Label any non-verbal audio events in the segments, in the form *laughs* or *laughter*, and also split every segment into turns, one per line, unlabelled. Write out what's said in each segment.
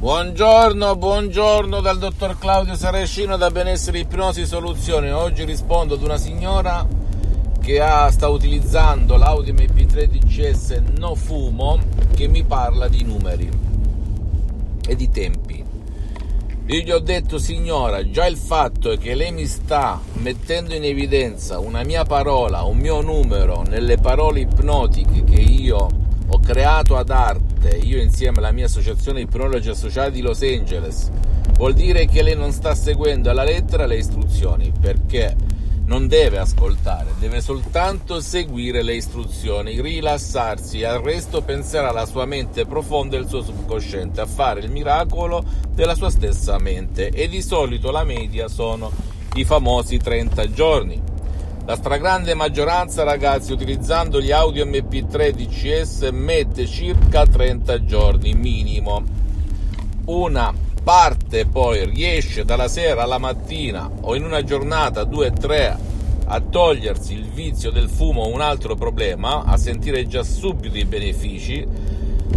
Buongiorno, buongiorno dal dottor Claudio Saracino da Benessere Ipnosi Soluzioni. Oggi rispondo ad una signora che ha, sta utilizzando l'Audi MP3 DCS no fumo che mi parla di numeri e di tempi. Io gli ho detto signora, già il fatto che lei mi sta mettendo in evidenza una mia parola, un mio numero nelle parole ipnotiche che io ho creato ad arte, io insieme alla mia associazione ipnologi associati di Los Angeles, vuol dire che lei non sta seguendo alla lettera le istruzioni, perché non deve ascoltare, deve soltanto seguire le istruzioni, rilassarsi al resto penserà la sua mente profonda e il suo subconsciente a fare il miracolo della sua stessa mente e di solito la media sono i famosi 30 giorni. La stragrande maggioranza, ragazzi, utilizzando gli audio MP3 DCS mette circa 30 giorni minimo. Una parte poi riesce dalla sera alla mattina o in una giornata, due, tre, a togliersi il vizio del fumo un altro problema, a sentire già subito i benefici,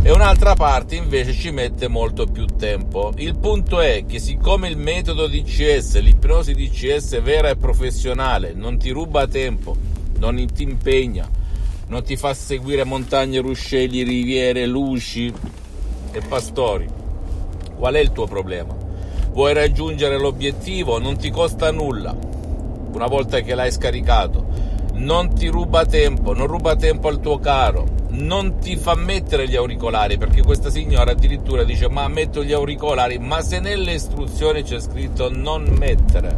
e un'altra parte invece ci mette molto più tempo. Il punto è che siccome il metodo DCS, l'ipnosi DCS vera e professionale, non ti ruba tempo, non ti impegna, non ti fa seguire montagne, ruscelli, riviere, luci e pastori, qual è il tuo problema? Vuoi raggiungere l'obiettivo? Non ti costa nulla una volta che l'hai scaricato. Non ti ruba tempo, non ruba tempo al tuo caro, non ti fa mettere gli auricolari perché questa signora addirittura dice ma metto gli auricolari ma se nelle istruzioni c'è scritto non mettere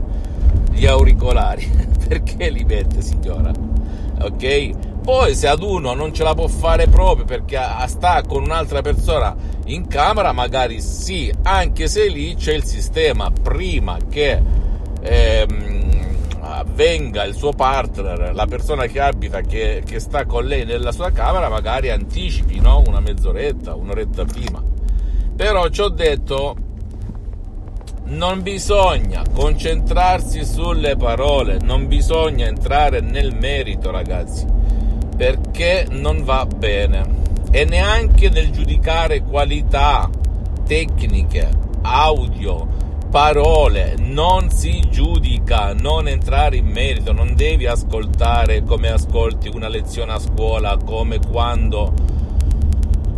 gli auricolari *laughs* perché li mette signora? Ok? Poi se ad uno non ce la può fare proprio perché sta con un'altra persona in camera magari sì anche se lì c'è il sistema. Prima che ehm, avvenga il suo partner, la persona che abita, che, che sta con lei nella sua camera, magari anticipi no? una mezz'oretta, un'oretta prima. Però ci ho detto, non bisogna concentrarsi sulle parole, non bisogna entrare nel merito, ragazzi, perché non va bene. E neanche nel giudicare qualità tecniche, audio, parole, non si giudica, non entrare in merito, non devi ascoltare come ascolti una lezione a scuola, come quando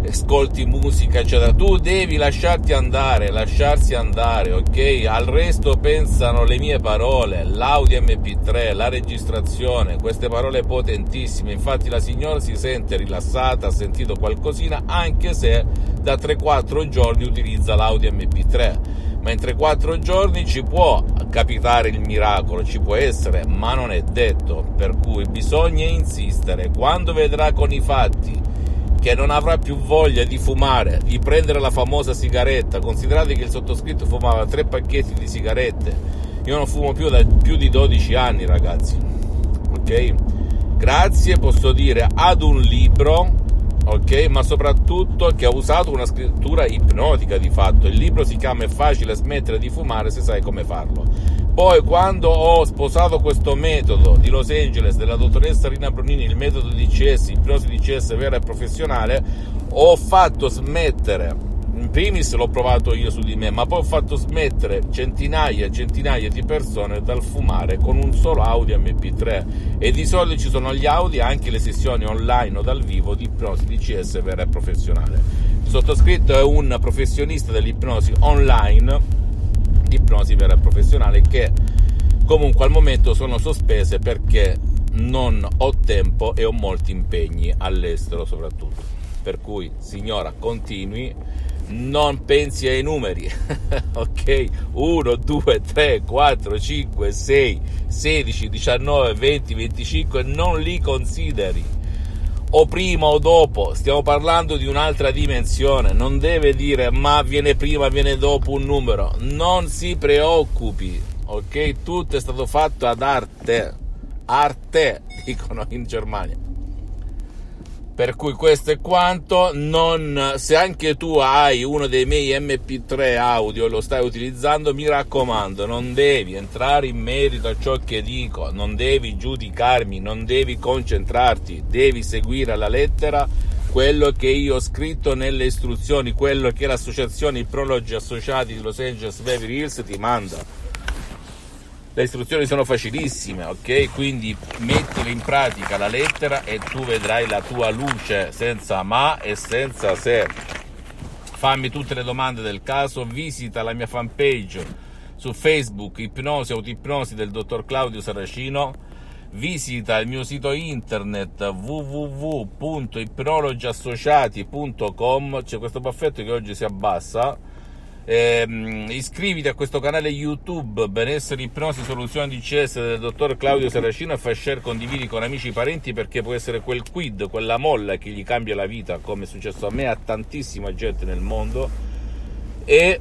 ascolti musica, eccetera. Tu devi lasciarti andare, lasciarsi andare, ok? Al resto pensano le mie parole, l'audio MP3, la registrazione, queste parole potentissime. Infatti la signora si sente rilassata, ha sentito qualcosina, anche se da 3-4 giorni utilizza l'audio MP3 in 3-4 giorni ci può capitare il miracolo, ci può essere, ma non è detto, per cui bisogna insistere. Quando vedrà con i fatti che non avrà più voglia di fumare, di prendere la famosa sigaretta, considerate che il sottoscritto fumava tre pacchetti di sigarette, io non fumo più da più di 12 anni ragazzi, ok? Grazie, posso dire, ad un libro ok? Ma soprattutto che ha usato una scrittura ipnotica di fatto. Il libro si chiama È facile smettere di fumare se sai come farlo. Poi quando ho sposato questo metodo di Los Angeles della dottoressa Rina Brunini, il metodo di CS, ipnosi di CS vera e professionale, ho fatto smettere in primis l'ho provato io su di me, ma poi ho fatto smettere centinaia e centinaia di persone dal fumare con un solo audio MP3 e di solito ci sono gli audio anche le sessioni online o dal vivo di ipnosi di CS vera e professionale. Il sottoscritto è un professionista dell'ipnosi online, di ipnosi vera e professionale che comunque al momento sono sospese perché non ho tempo e ho molti impegni all'estero soprattutto. Per cui, signora, continui non pensi ai numeri, *laughs* ok? 1, 2, 3, 4, 5, 6, 16, 19, 20, 25, non li consideri. O prima o dopo, stiamo parlando di un'altra dimensione, non deve dire ma viene prima, viene dopo un numero, non si preoccupi, ok? Tutto è stato fatto ad arte, arte, *laughs* dicono in Germania. Per cui questo è quanto. Non, se anche tu hai uno dei miei MP3 audio e lo stai utilizzando, mi raccomando, non devi entrare in merito a ciò che dico, non devi giudicarmi, non devi concentrarti, devi seguire alla lettera quello che io ho scritto nelle istruzioni, quello che l'associazione Prologi Associati di Los Angeles Beverly Hills ti manda. Le istruzioni sono facilissime, ok? Quindi mettile in pratica la lettera e tu vedrai la tua luce senza ma e senza se. Fammi tutte le domande del caso, visita la mia fanpage su Facebook, Ipnosi Autoipnosi del dottor Claudio Saracino visita il mio sito internet www.ipnologiassociati.com c'è questo baffetto che oggi si abbassa eh, iscriviti a questo canale youtube benessere ipnosi soluzione di CS del dottor Claudio Saracino e fai share condividi con amici e parenti perché può essere quel quid quella molla che gli cambia la vita come è successo a me e a tantissima gente nel mondo. E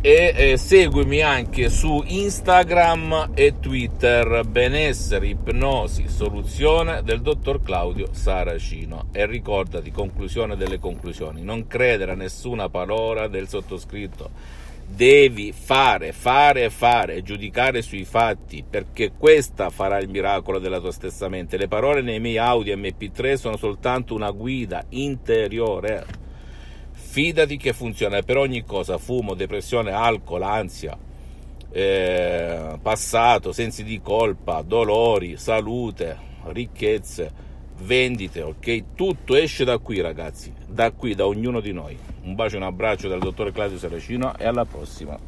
e eh, seguimi anche su Instagram e Twitter. Benessere ipnosi soluzione del dottor Claudio Saracino. E ricordati conclusione delle conclusioni. Non credere a nessuna parola del sottoscritto. Devi fare fare fare giudicare sui fatti perché questa farà il miracolo della tua stessa mente. Le parole nei miei audio mp3 sono soltanto una guida interiore fidati che funziona per ogni cosa, fumo, depressione, alcol, ansia, eh, passato, sensi di colpa, dolori, salute, ricchezze, vendite, ok? Tutto esce da qui ragazzi, da qui, da ognuno di noi. Un bacio e un abbraccio dal dottore Claudio Saracino e alla prossima.